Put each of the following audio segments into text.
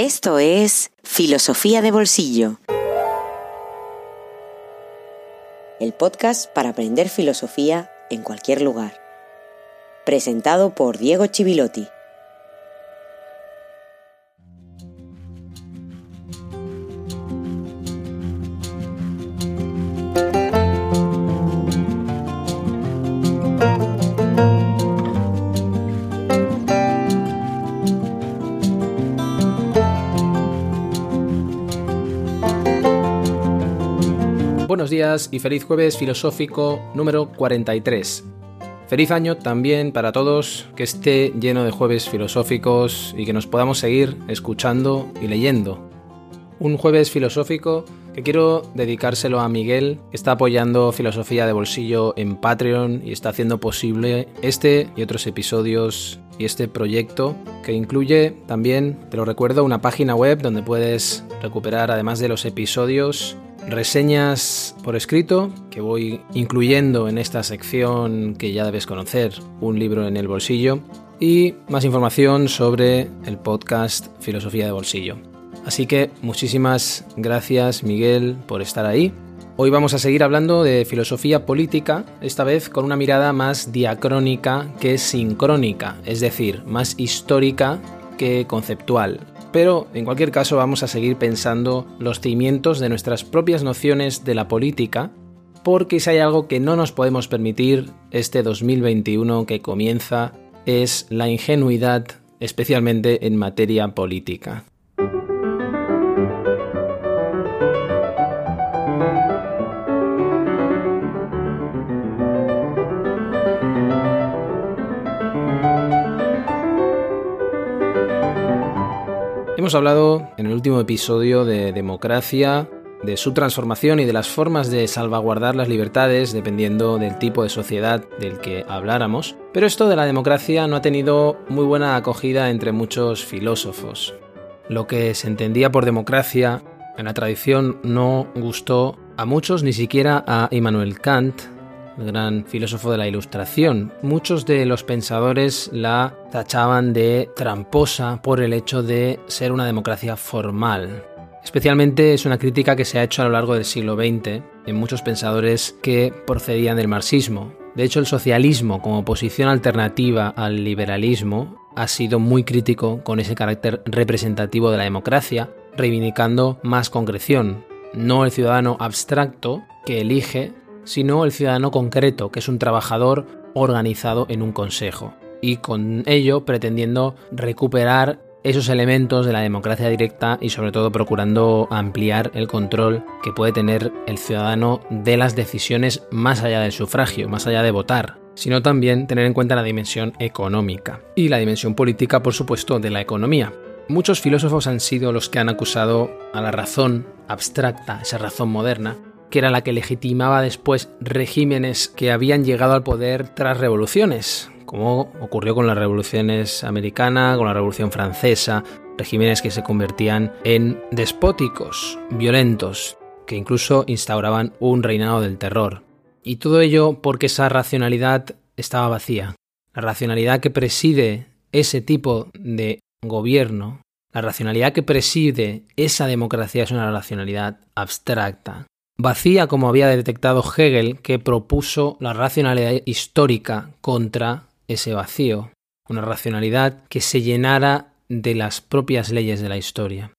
Esto es Filosofía de Bolsillo. El podcast para aprender filosofía en cualquier lugar. Presentado por Diego Chivilotti. Y feliz jueves filosófico número 43. Feliz año también para todos, que esté lleno de jueves filosóficos y que nos podamos seguir escuchando y leyendo. Un jueves filosófico que quiero dedicárselo a Miguel, que está apoyando Filosofía de Bolsillo en Patreon y está haciendo posible este y otros episodios y este proyecto que incluye también, te lo recuerdo, una página web donde puedes recuperar además de los episodios reseñas por escrito que voy incluyendo en esta sección que ya debes conocer, un libro en el bolsillo, y más información sobre el podcast Filosofía de Bolsillo. Así que muchísimas gracias Miguel por estar ahí. Hoy vamos a seguir hablando de filosofía política, esta vez con una mirada más diacrónica que sincrónica, es decir, más histórica que conceptual pero en cualquier caso vamos a seguir pensando los cimientos de nuestras propias nociones de la política, porque si hay algo que no nos podemos permitir este 2021 que comienza es la ingenuidad, especialmente en materia política. Hemos hablado en el último episodio de democracia, de su transformación y de las formas de salvaguardar las libertades dependiendo del tipo de sociedad del que habláramos, pero esto de la democracia no ha tenido muy buena acogida entre muchos filósofos. Lo que se entendía por democracia en la tradición no gustó a muchos, ni siquiera a Immanuel Kant, el gran filósofo de la Ilustración. Muchos de los pensadores la tachaban de tramposa por el hecho de ser una democracia formal. Especialmente es una crítica que se ha hecho a lo largo del siglo XX en muchos pensadores que procedían del marxismo. De hecho, el socialismo como posición alternativa al liberalismo ha sido muy crítico con ese carácter representativo de la democracia, reivindicando más concreción, no el ciudadano abstracto que elige sino el ciudadano concreto, que es un trabajador organizado en un consejo, y con ello pretendiendo recuperar esos elementos de la democracia directa y sobre todo procurando ampliar el control que puede tener el ciudadano de las decisiones más allá del sufragio, más allá de votar, sino también tener en cuenta la dimensión económica y la dimensión política, por supuesto, de la economía. Muchos filósofos han sido los que han acusado a la razón abstracta, esa razón moderna, que era la que legitimaba después regímenes que habían llegado al poder tras revoluciones, como ocurrió con las revoluciones americana, con la revolución francesa, regímenes que se convertían en despóticos, violentos, que incluso instauraban un reinado del terror. Y todo ello porque esa racionalidad estaba vacía. La racionalidad que preside ese tipo de gobierno, la racionalidad que preside esa democracia es una racionalidad abstracta, vacía como había detectado Hegel, que propuso la racionalidad histórica contra ese vacío, una racionalidad que se llenara de las propias leyes de la historia.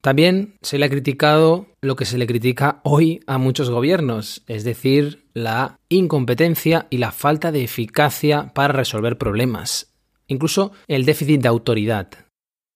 También se le ha criticado lo que se le critica hoy a muchos gobiernos, es decir, la incompetencia y la falta de eficacia para resolver problemas, incluso el déficit de autoridad.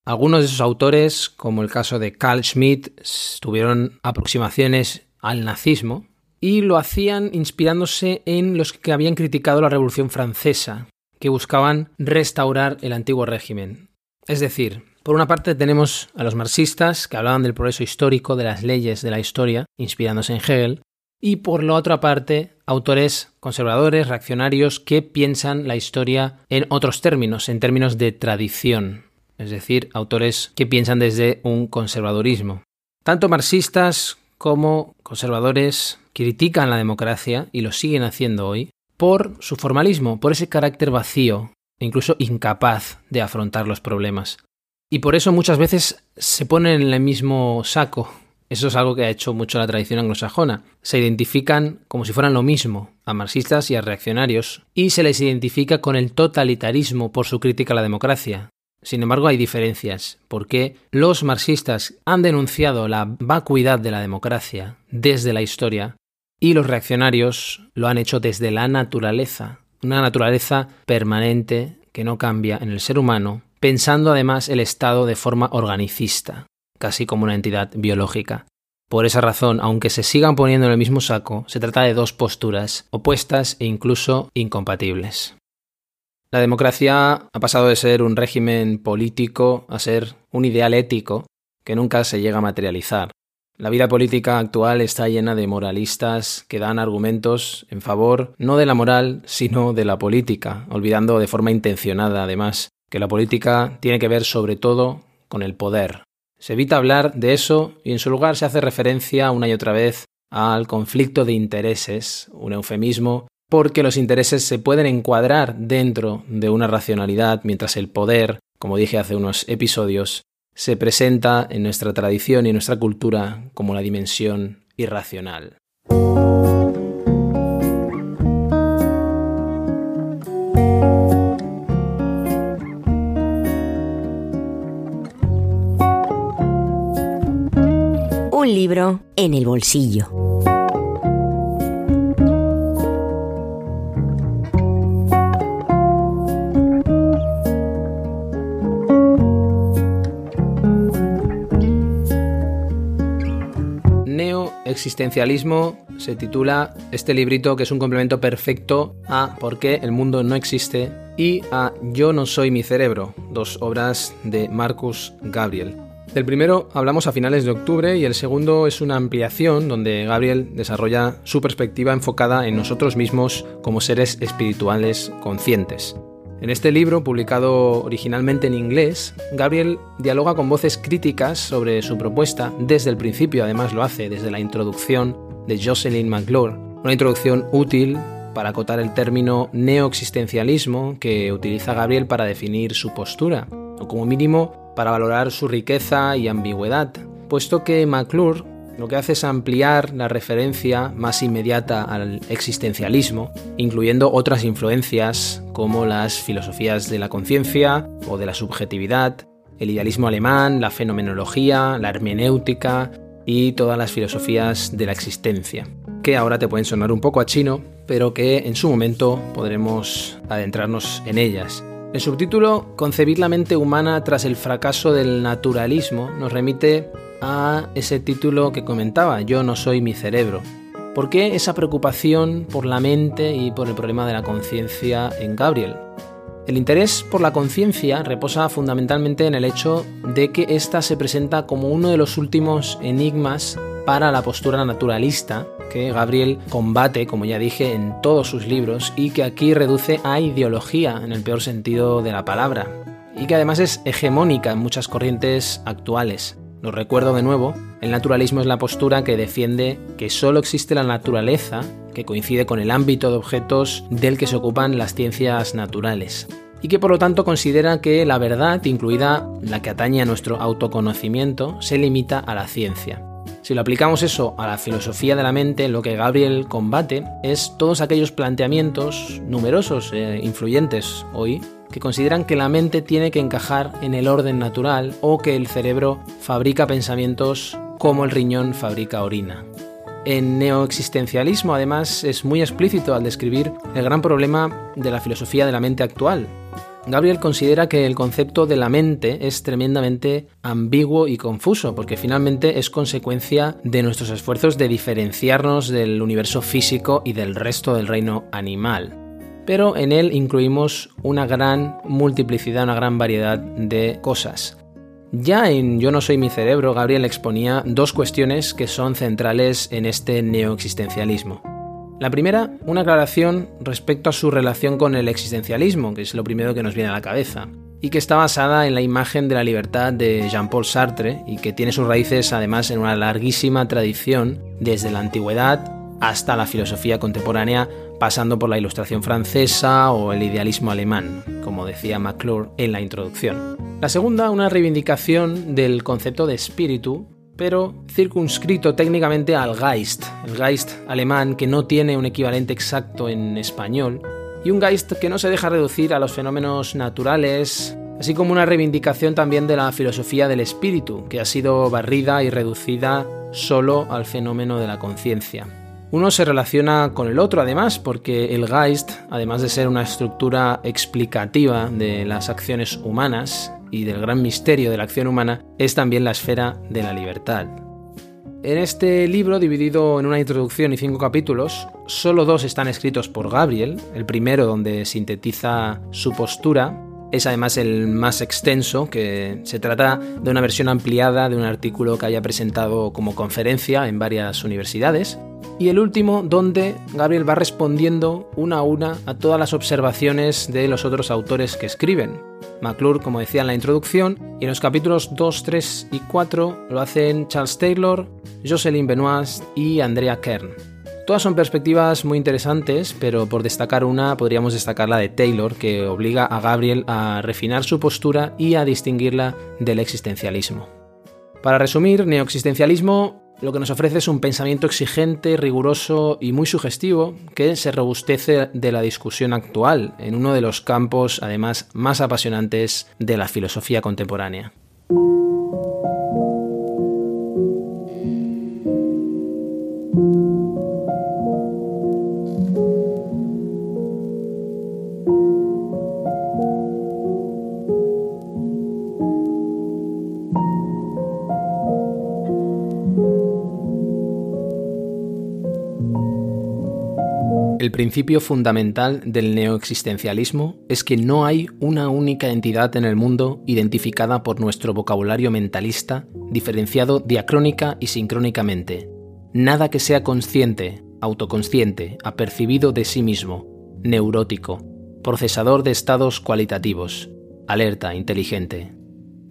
Algunos de esos autores, como el caso de Carl Schmitt, tuvieron aproximaciones al nazismo y lo hacían inspirándose en los que habían criticado la Revolución Francesa, que buscaban restaurar el antiguo régimen. Es decir, por una parte tenemos a los marxistas que hablaban del progreso histórico de las leyes de la historia, inspirándose en Hegel, y por la otra parte, autores conservadores, reaccionarios, que piensan la historia en otros términos, en términos de tradición, es decir, autores que piensan desde un conservadurismo. Tanto marxistas como conservadores critican la democracia, y lo siguen haciendo hoy, por su formalismo, por ese carácter vacío e incluso incapaz de afrontar los problemas. Y por eso muchas veces se ponen en el mismo saco. Eso es algo que ha hecho mucho la tradición anglosajona. Se identifican como si fueran lo mismo a marxistas y a reaccionarios, y se les identifica con el totalitarismo por su crítica a la democracia. Sin embargo, hay diferencias, porque los marxistas han denunciado la vacuidad de la democracia desde la historia y los reaccionarios lo han hecho desde la naturaleza, una naturaleza permanente que no cambia en el ser humano, pensando además el Estado de forma organicista, casi como una entidad biológica. Por esa razón, aunque se sigan poniendo en el mismo saco, se trata de dos posturas opuestas e incluso incompatibles. La democracia ha pasado de ser un régimen político a ser un ideal ético que nunca se llega a materializar. La vida política actual está llena de moralistas que dan argumentos en favor no de la moral, sino de la política, olvidando de forma intencionada, además, que la política tiene que ver sobre todo con el poder. Se evita hablar de eso y en su lugar se hace referencia una y otra vez al conflicto de intereses, un eufemismo, porque los intereses se pueden encuadrar dentro de una racionalidad, mientras el poder, como dije hace unos episodios, se presenta en nuestra tradición y en nuestra cultura como la dimensión irracional. Un libro en el bolsillo. Existencialismo se titula este librito que es un complemento perfecto a Por qué el mundo no existe y a Yo no soy mi cerebro, dos obras de Marcus Gabriel. Del primero hablamos a finales de octubre y el segundo es una ampliación donde Gabriel desarrolla su perspectiva enfocada en nosotros mismos como seres espirituales conscientes. En este libro, publicado originalmente en inglés, Gabriel dialoga con voces críticas sobre su propuesta, desde el principio. Además lo hace, desde la introducción de Jocelyn McClure, una introducción útil para acotar el término neoexistencialismo que utiliza Gabriel para definir su postura, o como mínimo para valorar su riqueza y ambigüedad, puesto que McClure lo que hace es ampliar la referencia más inmediata al existencialismo, incluyendo otras influencias como las filosofías de la conciencia o de la subjetividad, el idealismo alemán, la fenomenología, la hermenéutica y todas las filosofías de la existencia, que ahora te pueden sonar un poco a chino, pero que en su momento podremos adentrarnos en ellas. El subtítulo Concebir la mente humana tras el fracaso del naturalismo nos remite a ese título que comentaba, Yo no soy mi cerebro. ¿Por qué esa preocupación por la mente y por el problema de la conciencia en Gabriel? El interés por la conciencia reposa fundamentalmente en el hecho de que ésta se presenta como uno de los últimos enigmas para la postura naturalista que Gabriel combate, como ya dije, en todos sus libros y que aquí reduce a ideología en el peor sentido de la palabra, y que además es hegemónica en muchas corrientes actuales. Lo recuerdo de nuevo, el naturalismo es la postura que defiende que solo existe la naturaleza que coincide con el ámbito de objetos del que se ocupan las ciencias naturales y que por lo tanto considera que la verdad, incluida la que atañe a nuestro autoconocimiento, se limita a la ciencia. Si lo aplicamos eso a la filosofía de la mente, lo que Gabriel combate es todos aquellos planteamientos numerosos e influyentes hoy que consideran que la mente tiene que encajar en el orden natural o que el cerebro fabrica pensamientos como el riñón fabrica orina. En neoexistencialismo, además, es muy explícito al describir el gran problema de la filosofía de la mente actual. Gabriel considera que el concepto de la mente es tremendamente ambiguo y confuso, porque finalmente es consecuencia de nuestros esfuerzos de diferenciarnos del universo físico y del resto del reino animal pero en él incluimos una gran multiplicidad, una gran variedad de cosas. Ya en Yo no soy mi cerebro, Gabriel exponía dos cuestiones que son centrales en este neoexistencialismo. La primera, una aclaración respecto a su relación con el existencialismo, que es lo primero que nos viene a la cabeza, y que está basada en la imagen de la libertad de Jean-Paul Sartre y que tiene sus raíces además en una larguísima tradición desde la antigüedad hasta la filosofía contemporánea, pasando por la ilustración francesa o el idealismo alemán, como decía McClure en la introducción. La segunda, una reivindicación del concepto de espíritu, pero circunscrito técnicamente al Geist, el Geist alemán que no tiene un equivalente exacto en español, y un Geist que no se deja reducir a los fenómenos naturales, así como una reivindicación también de la filosofía del espíritu, que ha sido barrida y reducida solo al fenómeno de la conciencia. Uno se relaciona con el otro además, porque el Geist, además de ser una estructura explicativa de las acciones humanas, y del gran misterio de la acción humana es también la esfera de la libertad. En este libro, dividido en una introducción y cinco capítulos, solo dos están escritos por Gabriel, el primero donde sintetiza su postura, es además el más extenso, que se trata de una versión ampliada de un artículo que haya presentado como conferencia en varias universidades, y el último donde Gabriel va respondiendo una a una a todas las observaciones de los otros autores que escriben. McClure, como decía en la introducción, y en los capítulos 2, 3 y 4 lo hacen Charles Taylor, Jocelyn Benoist y Andrea Kern. Todas son perspectivas muy interesantes, pero por destacar una podríamos destacar la de Taylor, que obliga a Gabriel a refinar su postura y a distinguirla del existencialismo. Para resumir, neoexistencialismo lo que nos ofrece es un pensamiento exigente, riguroso y muy sugestivo que se robustece de la discusión actual en uno de los campos además más apasionantes de la filosofía contemporánea. El principio fundamental del neoexistencialismo es que no hay una única entidad en el mundo identificada por nuestro vocabulario mentalista, diferenciado diacrónica y sincrónicamente. Nada que sea consciente, autoconsciente, apercibido de sí mismo, neurótico, procesador de estados cualitativos, alerta, inteligente.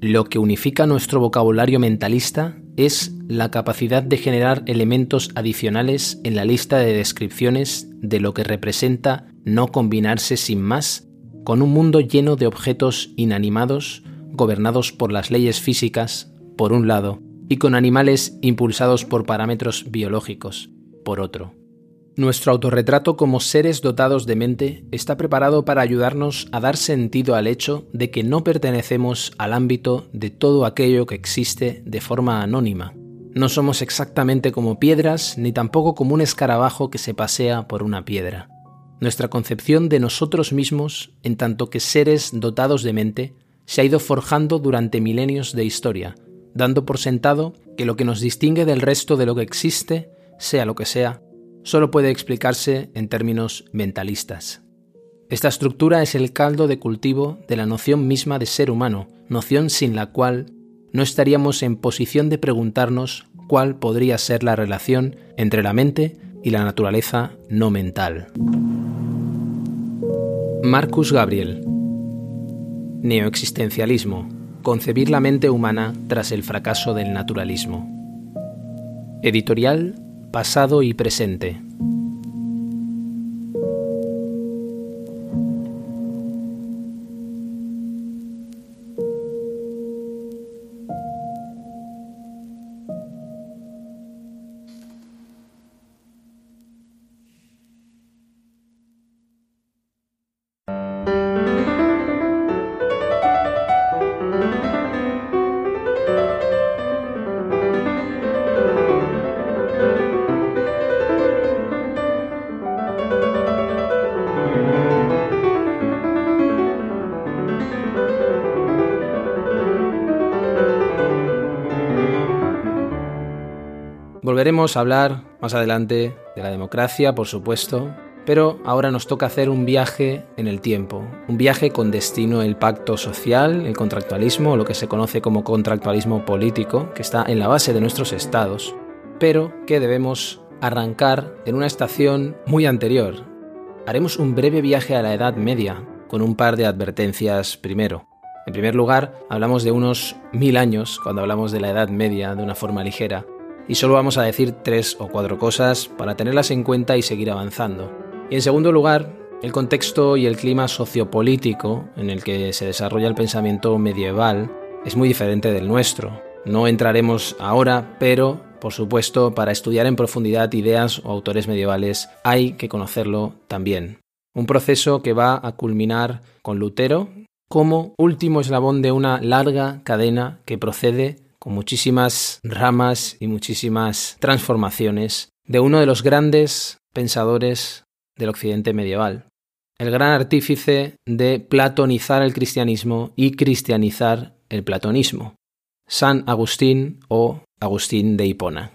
Lo que unifica nuestro vocabulario mentalista es la capacidad de generar elementos adicionales en la lista de descripciones de lo que representa no combinarse sin más con un mundo lleno de objetos inanimados gobernados por las leyes físicas, por un lado, y con animales impulsados por parámetros biológicos, por otro. Nuestro autorretrato como seres dotados de mente está preparado para ayudarnos a dar sentido al hecho de que no pertenecemos al ámbito de todo aquello que existe de forma anónima, no somos exactamente como piedras, ni tampoco como un escarabajo que se pasea por una piedra. Nuestra concepción de nosotros mismos, en tanto que seres dotados de mente, se ha ido forjando durante milenios de historia, dando por sentado que lo que nos distingue del resto de lo que existe, sea lo que sea, solo puede explicarse en términos mentalistas. Esta estructura es el caldo de cultivo de la noción misma de ser humano, noción sin la cual no estaríamos en posición de preguntarnos cuál podría ser la relación entre la mente y la naturaleza no mental. Marcus Gabriel Neoexistencialismo. Concebir la mente humana tras el fracaso del naturalismo. Editorial Pasado y Presente. Volveremos a hablar más adelante de la democracia, por supuesto, pero ahora nos toca hacer un viaje en el tiempo, un viaje con destino el pacto social, el contractualismo, lo que se conoce como contractualismo político, que está en la base de nuestros estados, pero que debemos arrancar en una estación muy anterior. Haremos un breve viaje a la Edad Media, con un par de advertencias primero. En primer lugar, hablamos de unos mil años cuando hablamos de la Edad Media de una forma ligera, y solo vamos a decir tres o cuatro cosas para tenerlas en cuenta y seguir avanzando. Y en segundo lugar, El contexto y el clima sociopolítico en el que se desarrolla el pensamiento medieval es muy diferente del nuestro. No entraremos ahora, pero, por supuesto, para estudiar en profundidad ideas o autores medievales hay que conocerlo también. Un proceso que va a culminar con Lutero como último eslabón de una larga cadena que procede con muchísimas ramas y muchísimas transformaciones de uno de los grandes pensadores del occidente medieval, el gran artífice de platonizar el cristianismo y cristianizar el platonismo, San Agustín o Agustín de Hipona.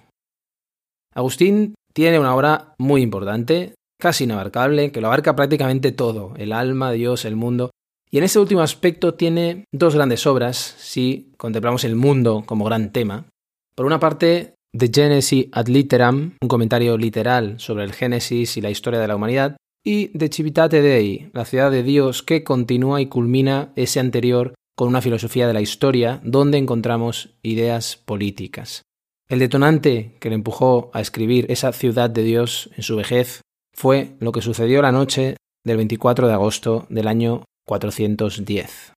Agustín tiene una obra muy importante, casi inabarcable, que lo abarca prácticamente todo, el alma, Dios, el mundo, y en ese último aspecto tiene dos grandes obras, si contemplamos el mundo como gran tema. Por una parte, The Genesis ad Litteram, un comentario literal sobre el Génesis y la historia de la humanidad, y De Civitate Dei, la ciudad de Dios que continúa y culmina ese anterior con una filosofía de la historia donde encontramos ideas políticas. El detonante que le empujó a escribir esa ciudad de Dios en su vejez fue lo que sucedió la noche del 24 de agosto del año 410.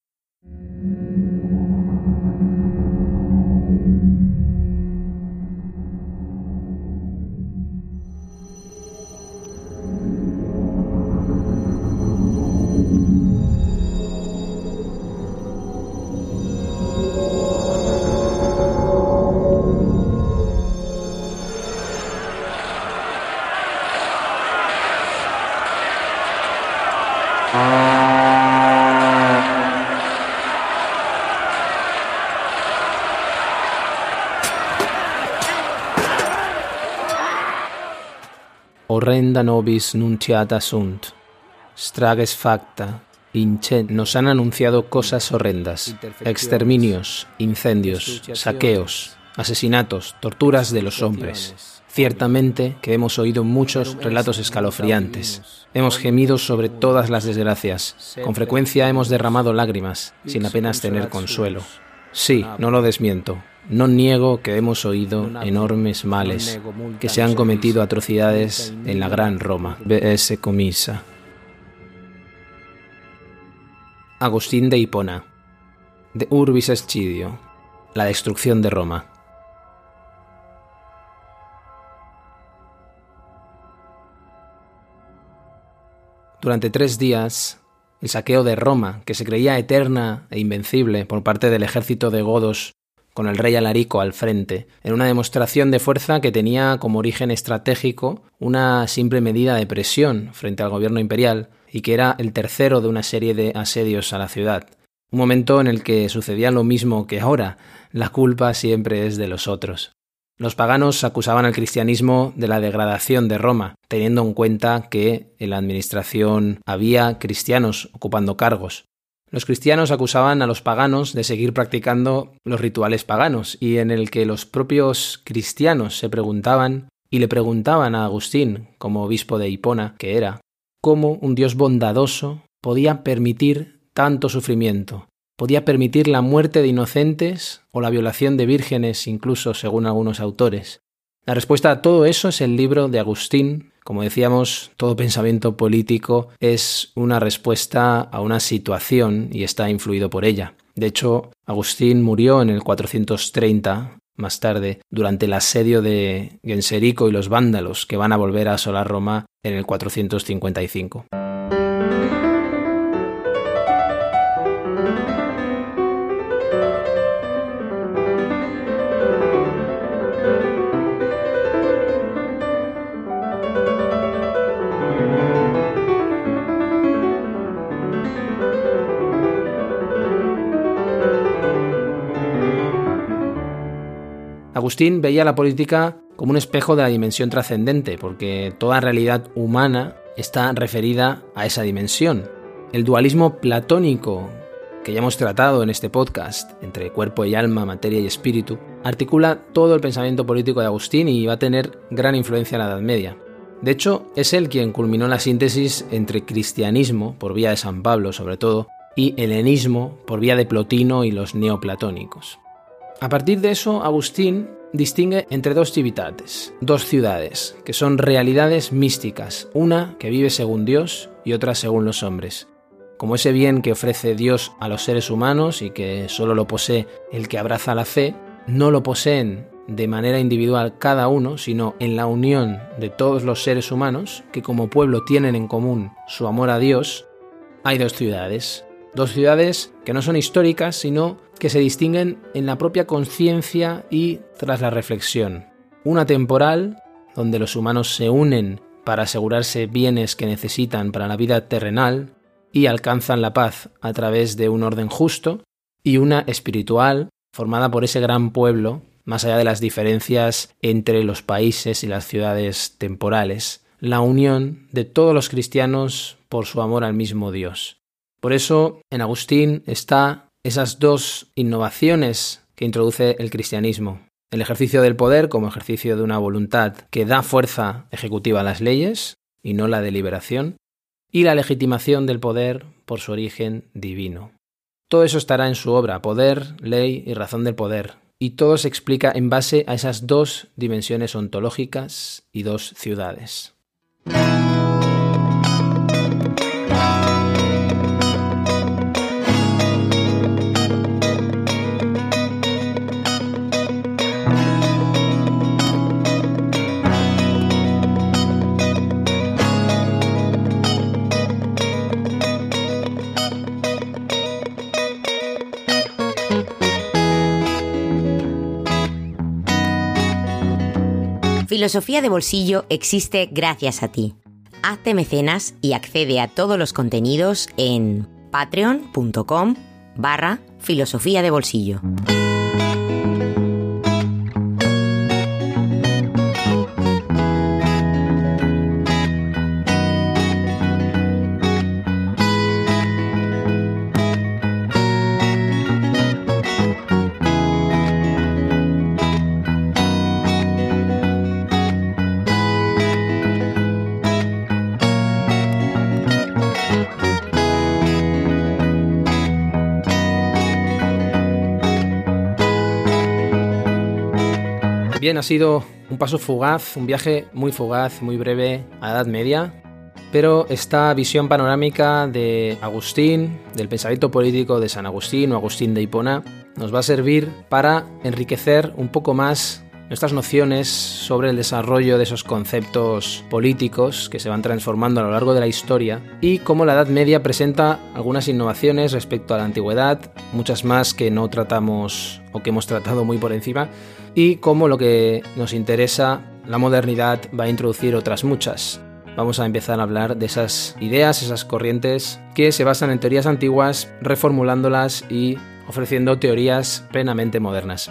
Horrenda nobis nunciata sunt. Strages facta, incen nos han anunciado cosas horrendas, exterminios, incendios, saqueos, asesinatos, torturas de los hombres. Ciertamente que hemos oído muchos relatos escalofriantes. Hemos gemido sobre todas las desgracias. Con frecuencia hemos derramado lágrimas, sin apenas tener consuelo. Sí, no lo desmiento. No niego que hemos oído enormes males, que se han cometido atrocidades en la Gran Roma. B.S. Comisa. Agustín de Hipona. De Urbis Escidio. La destrucción de Roma. Durante tres días, el saqueo de Roma, que se creía eterna e invencible por parte del ejército de godos con el rey Alarico al frente, en una demostración de fuerza que tenía como origen estratégico una simple medida de presión frente al gobierno imperial y que era el tercero de una serie de asedios a la ciudad. Un momento en el que sucedía lo mismo que ahora, la culpa siempre es de los otros. Los paganos acusaban al cristianismo de la degradación de Roma, teniendo en cuenta que en la administración había cristianos ocupando cargos. Los cristianos acusaban a los paganos de seguir practicando los rituales paganos, y en el que los propios cristianos se preguntaban y le preguntaban a Agustín, como obispo de Hipona que era, cómo un Dios bondadoso podía permitir tanto sufrimiento, podía permitir la muerte de inocentes o la violación de vírgenes incluso según algunos autores. La respuesta a todo eso es el libro de Agustín. Como decíamos, todo pensamiento político es una respuesta a una situación y está influido por ella. De hecho, Agustín murió en el 430, más tarde, durante el asedio de Genserico y los vándalos que van a volver a asolar Roma en el 455. Agustín veía la política como un espejo de la dimensión trascendente, porque toda realidad humana está referida a esa dimensión. El dualismo platónico que ya hemos tratado en este podcast, entre cuerpo y alma, materia y espíritu, articula todo el pensamiento político de Agustín y va a tener gran influencia en la Edad Media. De hecho, es él quien culminó la síntesis entre cristianismo, por vía de San Pablo sobre todo, y helenismo, por vía de Plotino y los neoplatónicos. A partir de eso, Agustín distingue entre dos civitates, dos ciudades, que son realidades místicas, una que vive según Dios y otra según los hombres. Como ese bien que ofrece Dios a los seres humanos y que solo lo posee el que abraza la fe, no lo poseen de manera individual cada uno, sino en la unión de todos los seres humanos, que como pueblo tienen en común su amor a Dios, hay dos ciudades. Dos ciudades que no son históricas, sino que se distinguen en la propia conciencia y tras la reflexión. Una temporal, donde los humanos se unen para asegurarse bienes que necesitan para la vida terrenal y alcanzan la paz a través de un orden justo, y una espiritual, formada por ese gran pueblo más allá de las diferencias entre los países y las ciudades temporales, la unión de todos los cristianos por su amor al mismo Dios. Por eso, en Agustín está esas dos innovaciones que introduce el cristianismo. El ejercicio del poder como ejercicio de una voluntad que da fuerza ejecutiva a las leyes y no la deliberación, y la legitimación del poder por su origen divino. Todo eso estará en su obra, Poder, Ley y Razón del Poder, y todo se explica en base a esas dos dimensiones ontológicas y dos ciudades. Filosofía de Bolsillo existe gracias a ti. Hazte mecenas y accede a todos los contenidos en patreon.com barra filosofía de bolsillo. Ha sido un paso fugaz, un viaje muy fugaz, muy breve a Edad Media, pero esta visión panorámica de Agustín, del pensamiento político de San Agustín o Agustín de Hipona, nos va a servir para enriquecer un poco más nuestras nociones sobre el desarrollo de esos conceptos políticos que se van transformando a lo largo de la historia y cómo la Edad Media presenta algunas innovaciones respecto a la antigüedad, muchas más que no tratamos o que hemos tratado muy por encima, y cómo lo que nos interesa, la modernidad, va a introducir otras muchas. Vamos a empezar a hablar de esas ideas, esas corrientes que se basan en teorías antiguas, reformulándolas y ofreciendo teorías plenamente modernas.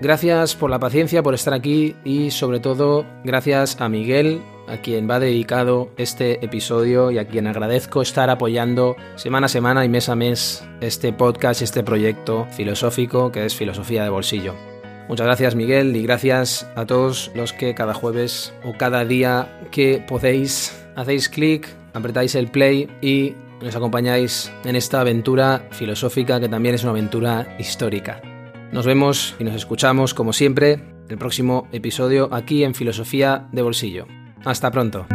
Gracias por la paciencia, por estar aquí y sobre todo gracias a Miguel, a quien va dedicado este episodio y a quien agradezco estar apoyando semana a semana y mes a mes este podcast, este proyecto filosófico que es Filosofía de Bolsillo. Muchas gracias Miguel y gracias a todos los que cada jueves o cada día que podéis hacéis clic, apretáis el play y nos acompañáis en esta aventura filosófica que también es una aventura histórica. Nos vemos y nos escuchamos como siempre el próximo episodio aquí en Filosofía de Bolsillo. Hasta pronto.